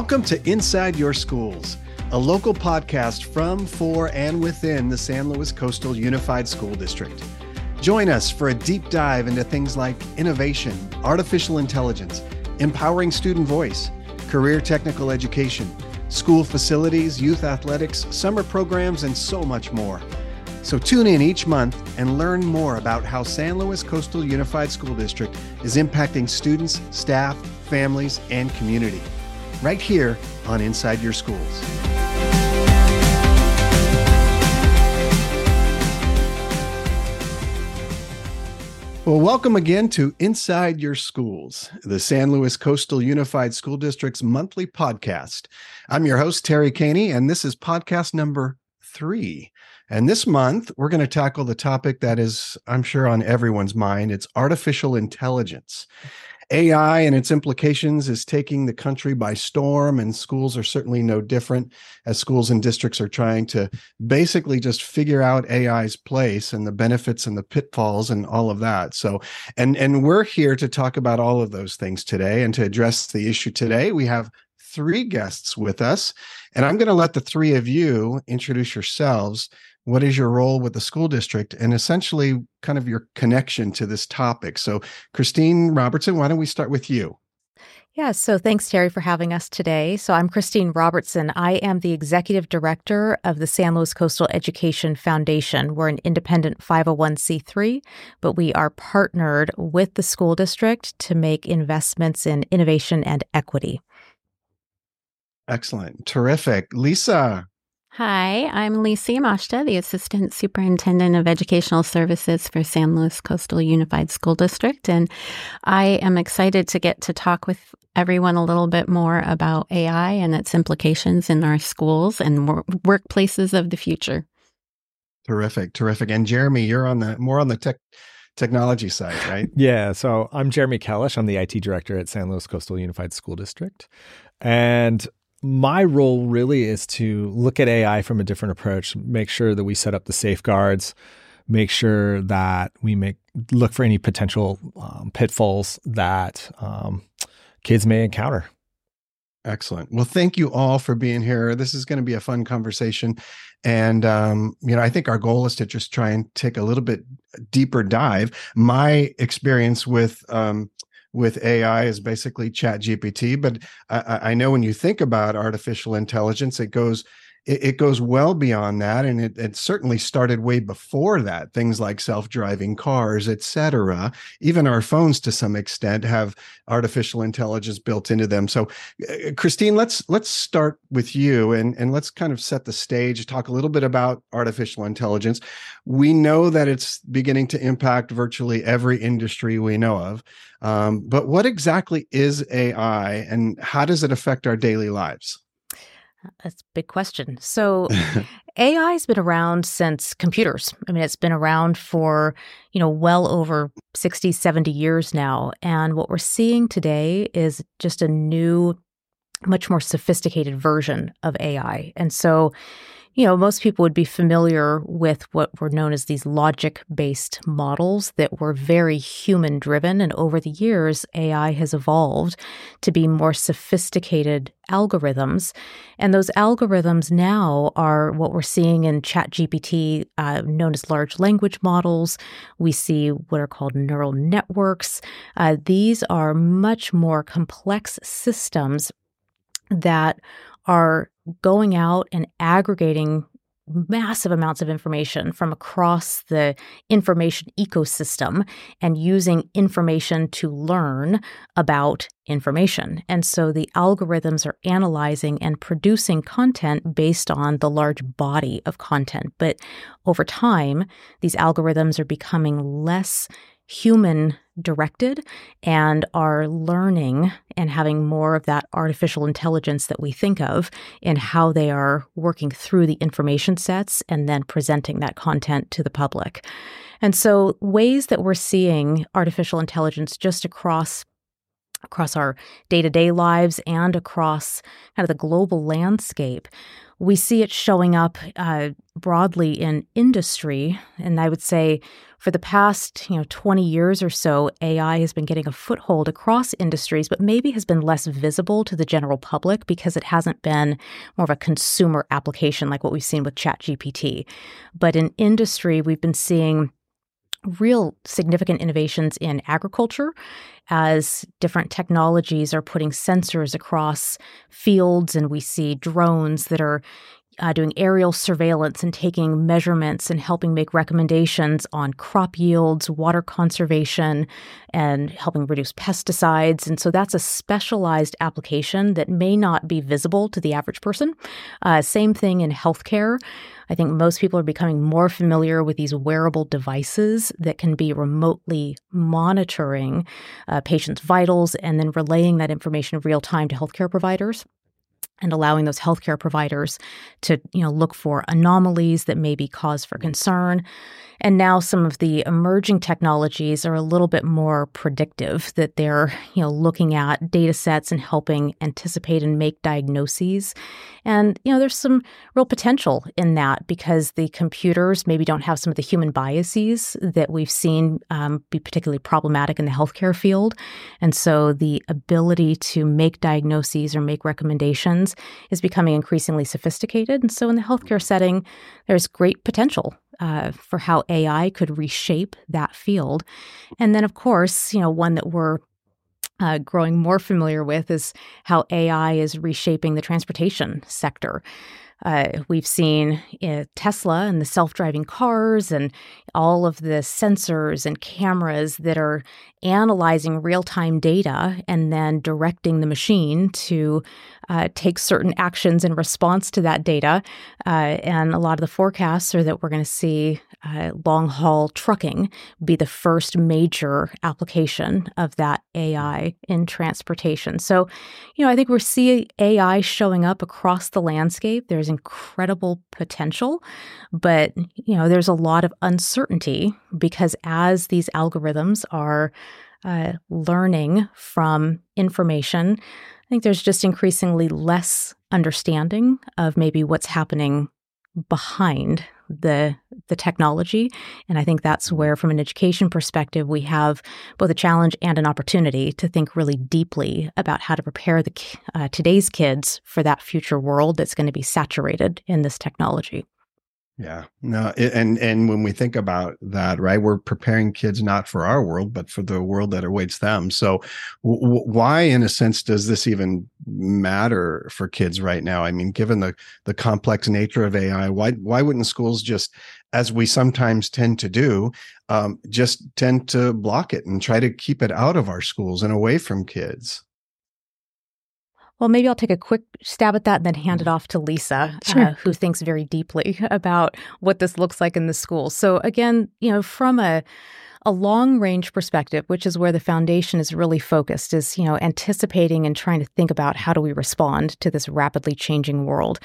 Welcome to Inside Your Schools, a local podcast from, for, and within the San Luis Coastal Unified School District. Join us for a deep dive into things like innovation, artificial intelligence, empowering student voice, career technical education, school facilities, youth athletics, summer programs, and so much more. So tune in each month and learn more about how San Luis Coastal Unified School District is impacting students, staff, families, and community right here on Inside Your Schools. Well, welcome again to Inside Your Schools, the San Luis Coastal Unified School District's monthly podcast. I'm your host, Terry Koehne, and this is podcast number three. And this month, we're going to tackle the topic that is, I'm sure, on everyone's mind. It's artificial intelligence. AI and its implications is taking the country by storm, and schools are certainly no different as schools and districts are trying to basically just figure out AI's place and the benefits and the pitfalls and all of that. So, and and we're here to talk about all of those things today and to address the issue today. We have three guests with us, and I'm going to let the three of you introduce yourselves what is your role with the school district and essentially kind of your connection to this topic so christine robertson why don't we start with you yeah, so thanks, Terry, for having us today. So, I'm Christine Robertson. I am the executive director of the San Luis Coastal Education Foundation. We're an independent 501c3, but we are partnered with the school district to make investments in innovation and equity. Excellent. Terrific. Lisa, Hi, I'm Lisa Yamashita, the Assistant Superintendent of Educational Services for San Luis Coastal Unified School District. And I am excited to get to talk with everyone a little bit more about AI and its implications in our schools and workplaces of the future. Terrific, terrific. And Jeremy, you're on the more on the tech technology side, right? yeah. So I'm Jeremy Koellish. I'm the IT director at San Luis Coastal Unified School District. And my role really is to look at AI from a different approach, make sure that we set up the safeguards, make sure that we make look for any potential um, pitfalls that um, kids may encounter. Excellent. Well, thank you all for being here. This is going to be a fun conversation. And, um, you know, I think our goal is to just try and take a little bit deeper dive. My experience with um, with AI is basically Chat GPT. But I, I, know when you think about artificial intelligence, it goes it, it goes well beyond that, and it, it certainly started way before that. Things like self-driving cars, etc. Even our phones, to some extent, have artificial intelligence built into them. So, uh, Christine, let's let's start with you, and and let's kind of set the stage. Talk a little bit about artificial intelligence. We know that it's beginning to impact virtually every industry we know of. Um, but what exactly is AI, and how does it affect our daily lives? That's a big question. So AI has been around since computers. I mean, it's been around for, you know, well over 60, 70 years now. And what we're seeing today is just a new, much more sophisticated version of AI. And so you know, most people would be familiar with what were known as these logic based models that were very human driven. And over the years, AI has evolved to be more sophisticated algorithms. And those algorithms now are what we're seeing in ChatGPT, uh, known as large language models. We see what are called neural networks. Uh, these are much more complex systems that are going out and aggregating massive amounts of information from across the information ecosystem and using information to learn about information. And so the algorithms are analyzing and producing content based on the large body of content. But over time, these algorithms are becoming less human directed and are learning and having more of that artificial intelligence that we think of in how they are working through the information sets and then presenting that content to the public. And so ways that we're seeing artificial intelligence just across across our day-to-day lives and across kind of the global landscape We see it showing up uh, broadly in industry, and I would say for the past you know 20 years or so, AI has been getting a foothold across industries, but maybe has been less visible to the general public because it hasn't been more of a consumer application like what we've seen with ChatGPT. But in industry, we've been seeing real significant innovations in agriculture as different technologies are putting sensors across fields and we see drones that are uh, doing aerial surveillance and taking measurements and helping make recommendations on crop yields, water conservation, and helping reduce pesticides. And so that's a specialized application that may not be visible to the average person. Uh, same thing in healthcare. I think most people are becoming more familiar with these wearable devices that can be remotely monitoring uh, patients' vitals and then relaying that information real time to healthcare providers and allowing those healthcare providers to you know look for anomalies that may be cause for concern and now some of the emerging technologies are a little bit more predictive that they're you know looking at data sets and helping anticipate and make diagnoses and you know there's some real potential in that because the computers maybe don't have some of the human biases that we've seen um, be particularly problematic in the healthcare field and so the ability to make diagnoses or make recommendations is becoming increasingly sophisticated. And so, in the healthcare setting, there's great potential uh, for how AI could reshape that field. And then, of course, you know, one that we're uh, growing more familiar with is how AI is reshaping the transportation sector. Uh, we've seen uh, Tesla and the self driving cars and all of the sensors and cameras that are analyzing real time data and then directing the machine to uh, take certain actions in response to that data. Uh, and a lot of the forecasts are that we're going to see uh, long haul trucking be the first major application of that AI in transportation. So, you know, I think we're seeing AI showing up across the landscape. There's incredible potential, but, you know, there's a lot of uncertainty because as these algorithms are uh, learning from information, I think there's just increasingly less understanding of maybe what's happening behind the the technology. And i think that's where from an education perspective we have both a challenge and an opportunity to think really deeply about how to prepare the uh, today's kids for that future world that's going to be saturated in this technology yeah, no, and and when we think about that, right, we're preparing kids not for our world, but for the world that awaits them. So, w- why, in a sense, does this even matter for kids right now? I mean, given the the complex nature of AI, why why wouldn't schools just, as we sometimes tend to do, um, just tend to block it and try to keep it out of our schools and away from kids? Well, maybe I'll take a quick stab at that and then hand it mm-hmm. off to Lisa, sure. uh, who thinks very deeply about what this looks like in the school. So, again, you know, from a a long range perspective, which is where the foundation is really focused, is, you know, anticipating and trying to think about how do we respond to this rapidly changing world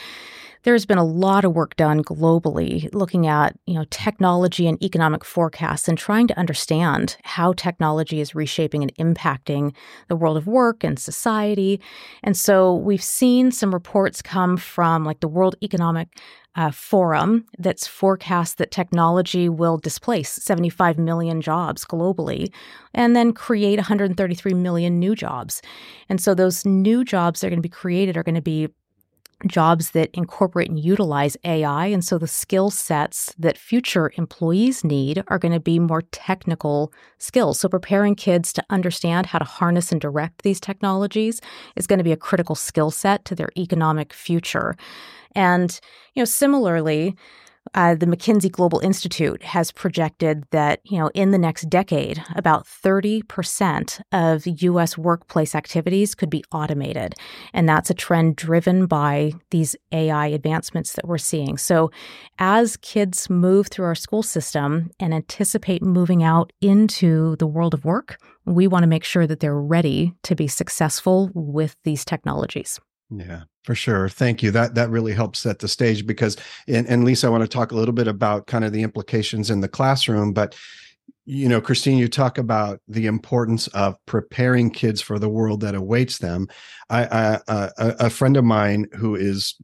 there's been a lot of work done globally looking at you know technology and economic forecasts and trying to understand how technology is reshaping and impacting the world of work and society and so we've seen some reports come from like the world economic uh, forum that's forecast that technology will displace 75 million jobs globally and then create 133 million new jobs. And so those new jobs that are going to be created are going to be jobs that incorporate and utilize AI. And so the skill sets that future employees need are going to be more technical skills. So preparing kids to understand how to harness and direct these technologies is going to be a critical skill set to their economic future. And, you know, similarly, uh, the McKinsey Global Institute has projected that, you know, in the next decade, about 30% of U.S. workplace activities could be automated. And that's a trend driven by these AI advancements that we're seeing. So as kids move through our school system and anticipate moving out into the world of work, we want to make sure that they're ready to be successful with these technologies. Yeah, for sure. Thank you. That that really helps set the stage because and, and Lisa, I want to talk a little bit about kind of the implications in the classroom, but you know, Christine, you talk about the importance of preparing kids for the world that awaits them. I, uh, a friend of mine who is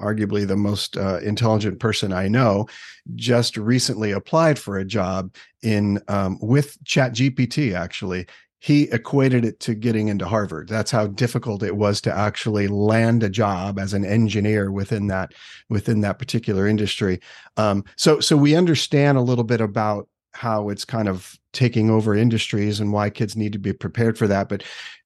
arguably the most uh, intelligent person I know, just recently applied for a job in um, with ChatGPT. Actually, he equated it to getting into Harvard. That's how difficult it was to actually land a job as an engineer within that within that particular industry. Um, so so we understand a little bit about how it's kind of taking over industries and why kids need to be prepared for that. But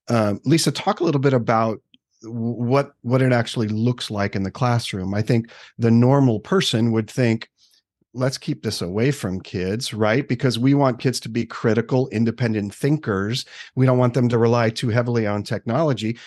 um, Lisa, talk a little bit about what what it actually looks like in the classroom. I think the normal person would think, let's keep this away from kids, right? Because we want kids to be critical, independent thinkers. We don't want them to rely too heavily on technology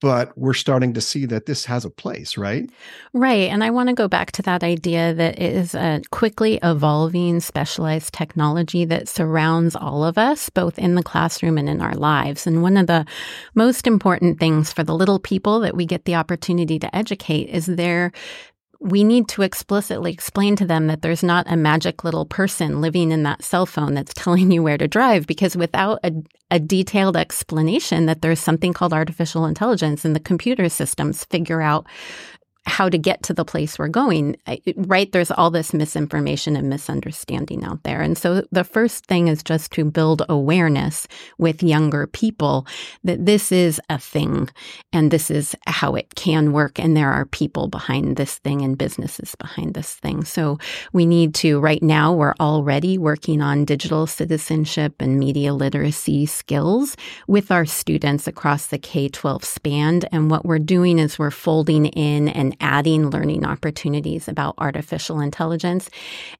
but we're starting to see that this has a place, right? Right. And I want to go back to that idea that it is a quickly evolving specialized technology that surrounds all of us, both in the classroom and in our lives. And one of the most important things for the little people that we get the opportunity to educate is their we need to explicitly explain to them that there's not a magic little person living in that cell phone that's telling you where to drive because without a, a, detailed explanation that there's something called artificial intelligence and the computer systems figure out how to get to the place we're going, right? There's all this misinformation and misunderstanding out there. And so the first thing is just to build awareness with younger people that this is a thing and this is how it can work. And there are people behind this thing and businesses behind this thing. So we need to, right now, we're already working on digital citizenship and media literacy skills with our students across the K 12 span. And what we're doing is we're folding in and adding learning opportunities about artificial intelligence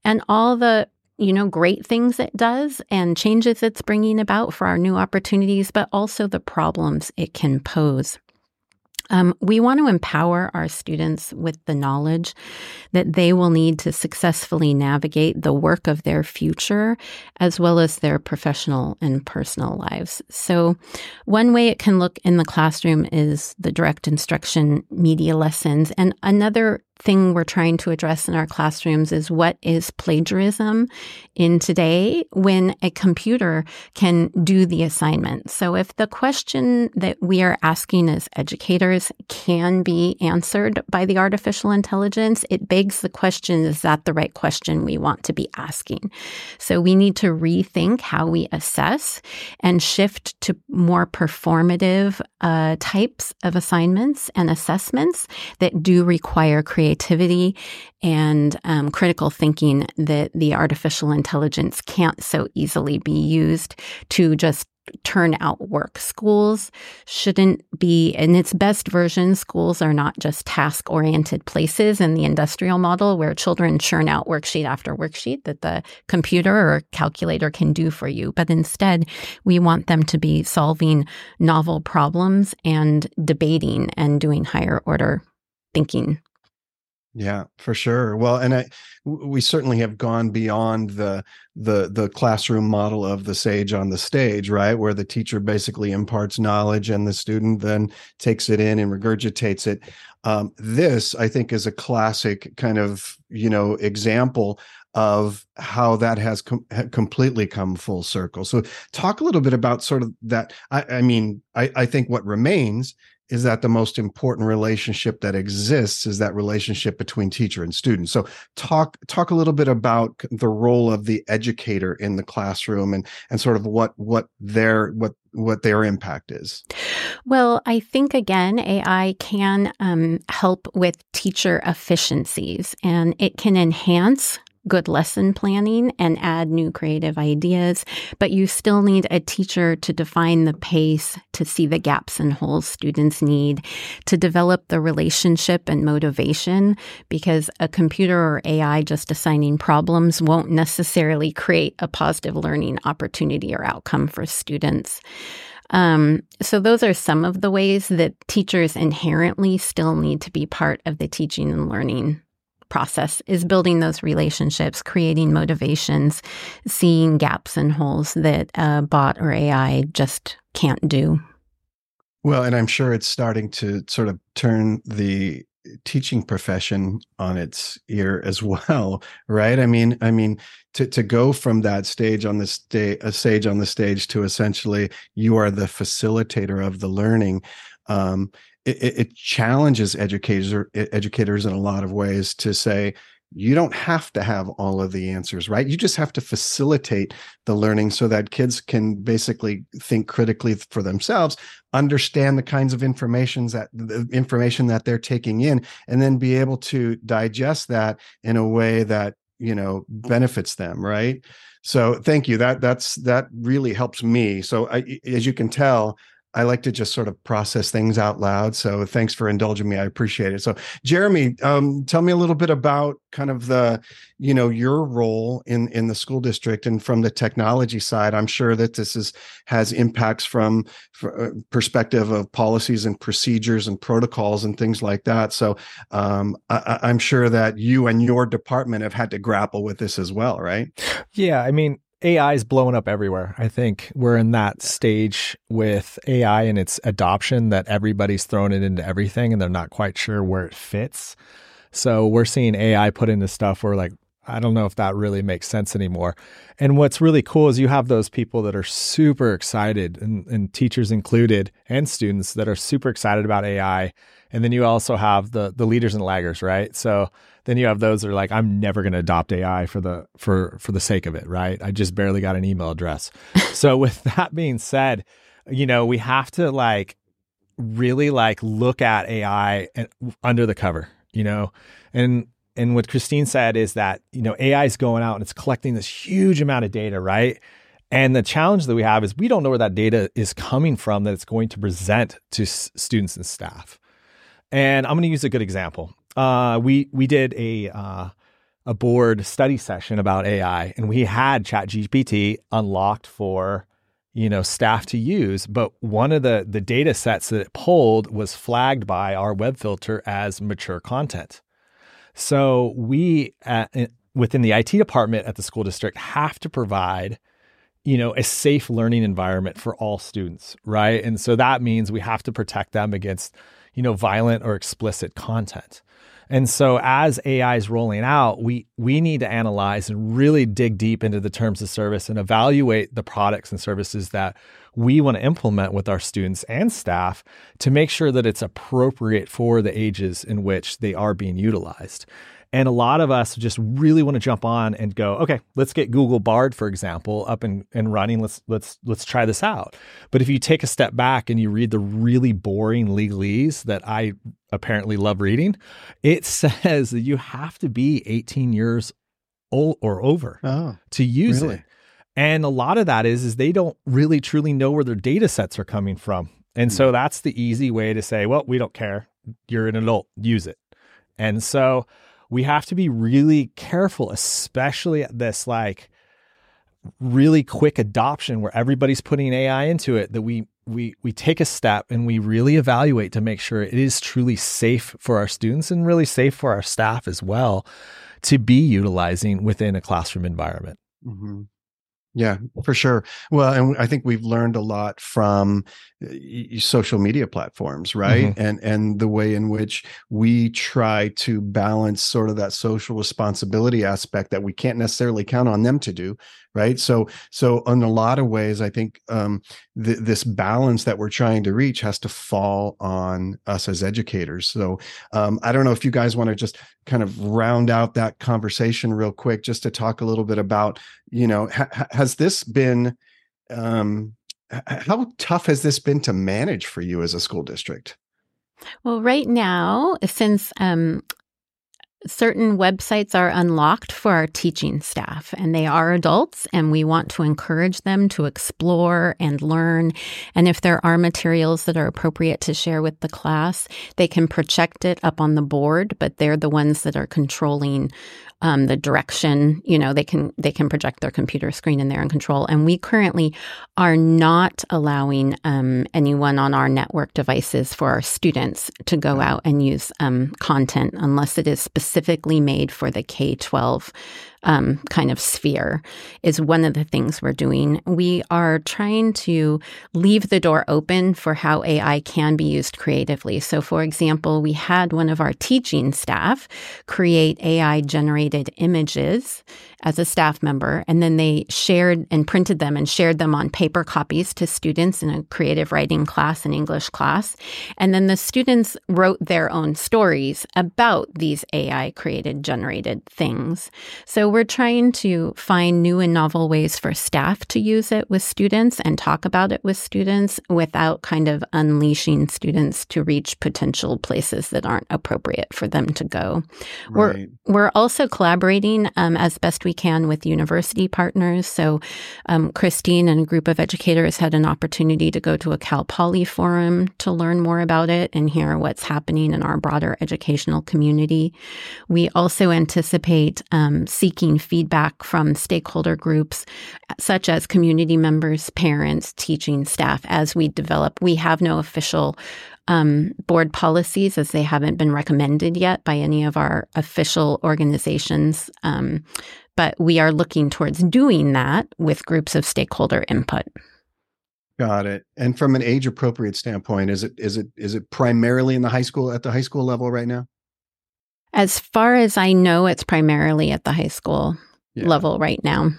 and all the you know, great things it does and changes it's bringing about for our new opportunities, but also the problems it can pose. Um, we want to empower our students with the knowledge that they will need to successfully navigate the work of their future as well as their professional and personal lives. So, one way it can look in the classroom is the direct instruction media lessons. And another thing we're trying to address in our classrooms is what is plagiarism in today when a computer can do the assignment. So if the question that we are asking as educators can be answered by the artificial intelligence, it begs the question, is that the right question we want to be asking? So we need to rethink how we assess and shift to more performative uh, types of assignments and assessments that do require creativity creativity and um, critical thinking that the artificial intelligence can't so easily be used to just turn out work. Schools shouldn't be, in its best version, schools are not just task oriented places in the industrial model where children churn out worksheet after worksheet that the computer or calculator can do for you. But instead, we want them to be solving novel problems and debating and doing higher order thinking. Yeah, for sure. Well, and I, we certainly have gone beyond the the the classroom model of the sage on the stage, right, where the teacher basically imparts knowledge and the student then takes it in and regurgitates it. Um, this, I think, is a classic kind of you know example of how that has com- completely come full circle. So, talk a little bit about sort of that. I, I mean, I, I think what remains is that the most important relationship that exists is that relationship between teacher and student. So talk talk a little bit about the role of the educator in the classroom and and sort of what what their what what their impact is. Well i think again ai can um, help with teacher efficiencies and it can enhance good lesson planning and add new creative ideas, but you still need a teacher to define the pace, to see the gaps and holes students need, to develop the relationship and motivation, because a computer or AI just assigning problems won't necessarily create a positive learning opportunity or outcome for students. Um, so, those are some of the ways that teachers inherently still need to be part of the teaching and learning process is building those relationships, creating motivations, seeing gaps and holes that a bot or AI just can't do. Well, and I'm sure it's starting to sort of turn the teaching profession on its ear as well right i mean i mean to to go from that stage on the stage a stage on the stage to essentially you are the facilitator of the learning um, it, it challenges educators educators in a lot of ways to say you don't have to have all of the answers right? You just have to facilitate the learning so that kids can basically think critically for themselves understand the kinds of information that the information that they're taking in and then be able to digest that in a way that you know benefits them right? So thank you. That that's that really helps me. So I, as you can tell I like to just sort of process things out loud. So thanks for indulging me. I appreciate it. So Jeremy, um, tell me a little bit about kind of the, you know, your role in in the school district and from the technology side. I'm sure that this is has impacts from uh, perspective of policies and procedures and protocols and things like that. So um, I, I'm sure that you and your department have had to grapple with this as well, right? Yeah, I mean, AI is blowing up everywhere. I think we're in that stage with AI and its adoption that everybody's thrown it into everything and they're not quite sure where it fits. So we're seeing AI put into stuff where like I don't know if that really makes sense anymore. And what's really cool is you have those people that are super excited, and, and, teachers included, and students that are super excited about AI. And then you also have the the leaders and laggers, right? So then you have those that are like, I'm never going to adopt AI for the for for the sake of it, right? I just barely got an email address. so with that being said, you know, we have to like really like look at AI and, under the cover, you know, and and what Christine said is that you know AI is going out and it's collecting this huge amount of data, right? And the challenge that we have is we don't know where that data is coming from that it's going to present to s- students and staff. And I'm going to use a good example uh, we we did a uh, a board study session about AI, and we had ChatGPT unlocked for you know staff to use. But one of the the data sets that it pulled was flagged by our web filter as mature content. So we at, eh, within the IT department at the school district have to provide you know a safe learning environment for all students right? And so that means we have to protect them against you know violent or explicit content and so as AI is rolling out, we we need to analyze and really dig deep into the terms of service and evaluate the products and services that we want to implement with our students and staff to make sure that it's appropriate for the ages in which they are being utilized. And a lot of us just really want to jump on and go, okay, let's get Google Bard, for example, up and, and running. Let's let's let's try this out. But if you take a step back and you read the really boring legalese that I apparently love reading, it says that you have to be 18 years old or over oh, to use really? it. And a lot of that is is they don't really truly know where their data sets are coming from. And so hmm. that's the easy way to say, well, we don't care. You're an adult, use it. And so we have to be really careful, especially at this like really quick adoption where everybody's putting AI into it, that we we we take a step and we really evaluate to make sure it is truly safe for our students and really safe for our staff as well to be utilizing within a classroom environment. Mm-hmm. Yeah, for sure. Well, and I think we've learned a lot from uh, social media platforms, right? Mm-hmm. And and the way in which we try to balance sort of that social responsibility aspect that we can't necessarily count on them to do, right? So so in a lot of ways, I think um, th- this balance that we're trying to reach has to fall on us as educators. So um, I don't know if you guys want to just kind of round out that conversation real quick, just to talk a little bit about you know ha- has this been um, how tough has this been to manage for you as a school district? Well, right now, since um, certain websites are unlocked for our teaching staff and they are adults and we want to encourage them to explore and learn and if there are materials that are appropriate to share with the class they can project it up on the board but they're the ones that are controlling um, the direction. You know, they can they can project their computer screen in there and control. And we currently are not allowing um, anyone on our network devices for our students to go out and use um, content unless it is specifically made for the K twelve um, kind of sphere is one of the things we're doing. We are trying to leave the door open for how AI can be used creatively. So, for example, we had one of our teaching staff create AI generated images as a staff member, and then they shared and printed them and shared them on paper copies to students in a creative writing class and English class. And then the students wrote their own stories about these AI created generated things. So we're trying to find new and novel ways for staff to use it with students and talk about it with students without kind of unleashing students to reach potential places that aren't appropriate for them to go. Right. We're we're also collaborating um, as best we can with university partners. So um, Christine and a group of educators had an opportunity to go to a Cal Poly forum to learn more about it and hear what's happening in our broader educational community. We also anticipate um, seeking feedback from stakeholder groups such as community members, parents, teaching staff as we develop. We have no official um, board policies as they haven't been recommended yet by any of our official organizations. Um, but we are looking towards doing that with groups of stakeholder input. Got it. And from an age appropriate standpoint, is it is it is it primarily in the high school at the high school level right now? As far as I know, it's primarily at the high school yeah. level right now.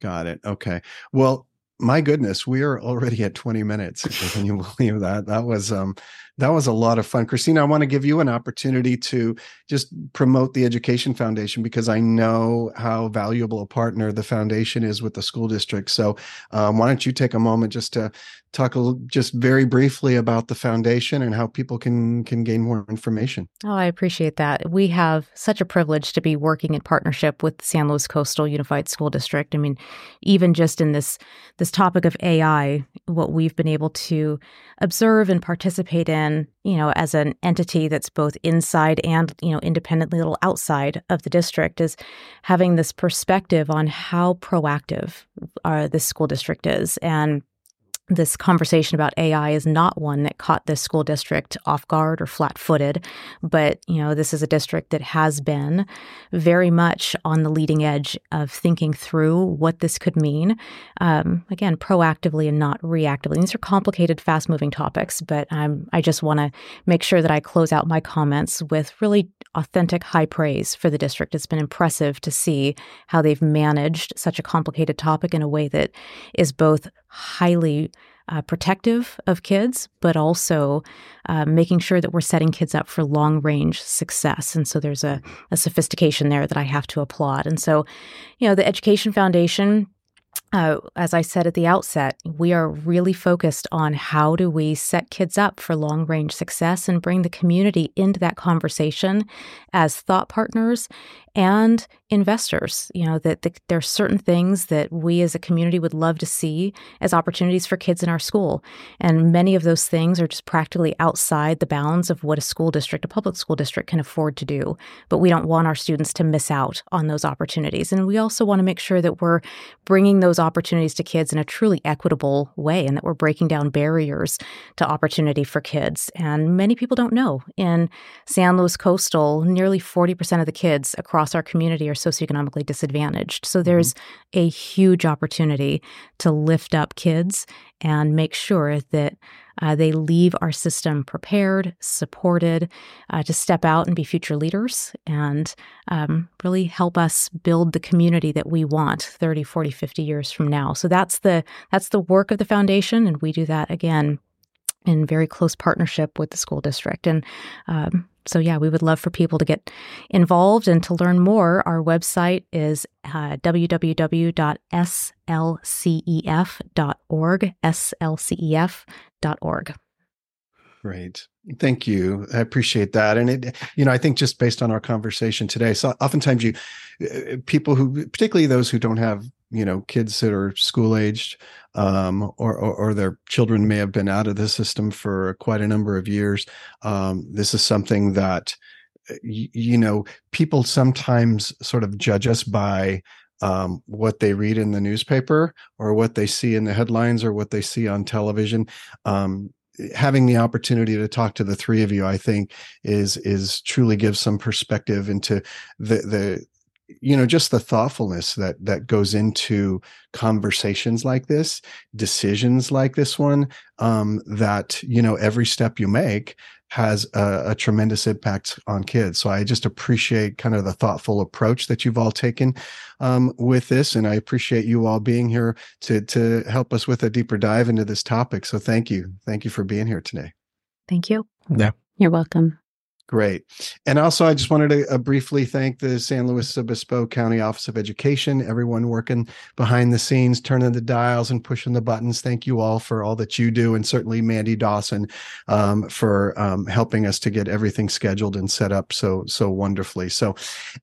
Got it. Okay. Well, my goodness, we are already at 20 minutes. Can you believe that? That was um that was a lot of fun. Christina, I want to give you an opportunity to just promote the Education Foundation because I know how valuable a partner the foundation is with the school district. So, um, why don't you take a moment just to talk a little, just very briefly about the foundation and how people can can gain more information. Oh, I appreciate that. We have such a privilege to be working in partnership with San Luis Coastal Unified School District. I mean, even just in this this topic of AI, what we've been able to observe and participate in, you know, as an entity that's both inside and, you know, independently a little outside of the district is having this perspective on how proactive uh, this school district is and this conversation about AI is not one that caught this school district off guard or flat footed, but you know, this is a district that has been very much on the leading edge of thinking through what this could mean. Um, again, proactively and not reactively. These are complicated, fast moving topics, but I just want to make sure that I close out my comments with really authentic high praise for the district. It's been impressive to see how they've managed such a complicated topic in a way that is both highly uh, protective of kids, but also uh, making sure that we're setting kids up for long range success. And so there's a, a sophistication there that I have to applaud. And so, you know, the Education Foundation uh, as I said at the outset, we are really focused on how do we set kids up for long range success and bring the community into that conversation as thought partners and investors. You know, that the, there are certain things that we as a community would love to see as opportunities for kids in our school. And many of those things are just practically outside the bounds of what a school district, a public school district, can afford to do. But we don't want our students to miss out on those opportunities. And we also want to make sure that we're bringing those opportunities to kids in a truly equitable way and that we're breaking down barriers to opportunity for kids. And many people don't know. In San Luis Coastal, nearly 40% of the kids across our community are socioeconomically disadvantaged. So mm-hmm. there's mm-hmm. a huge opportunity to lift up kids and make sure that uh, they leave our system prepared, supported uh, to step out and be future leaders and um, really help us build the community that we want 30, 40, 50 years from now. So that's the that's the work of the foundation, and we do that again in very close partnership with the school district. And um, so, yeah, we would love for people to get involved and to learn more. Our website is uh, www.slcef.org, slcef.org. Great. Thank you. I appreciate that. And it, you know, I think just based on our conversation today, so oftentimes you, uh, people who, particularly those who don't have you know kids that are school aged um, or, or, or their children may have been out of the system for quite a number of years um, this is something that you, you know people sometimes sort of judge us by um, what they read in the newspaper or what they see in the headlines or what they see on television. Um, having the opportunity to talk to the three of you i think is is truly gives some perspective into the the you know just the thoughtfulness that that goes into conversations like this decisions like this one um that you know every step you make has a, a, tremendous impact on kids. So i just appreciate kind of the thoughtful approach that you've all taken um, with this and i appreciate you all being here to to help us with a deeper dive into this topic. So thank you. Thank you for being here today. Thank you. Yeah. You're welcome Great. And also, I just wanted to uh, briefly thank the San Luis Obispo County Office of Education, everyone working behind the scenes, turning the dials and pushing the buttons. Thank you all for all that you do. And certainly Mandy Dawson um, for um, helping us to get everything scheduled and set up so, so wonderfully. So,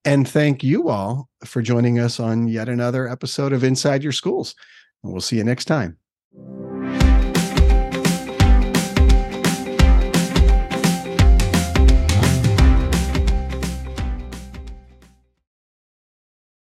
and thank you all for joining us on yet another episode of Inside Your Schools. We'll see you next time.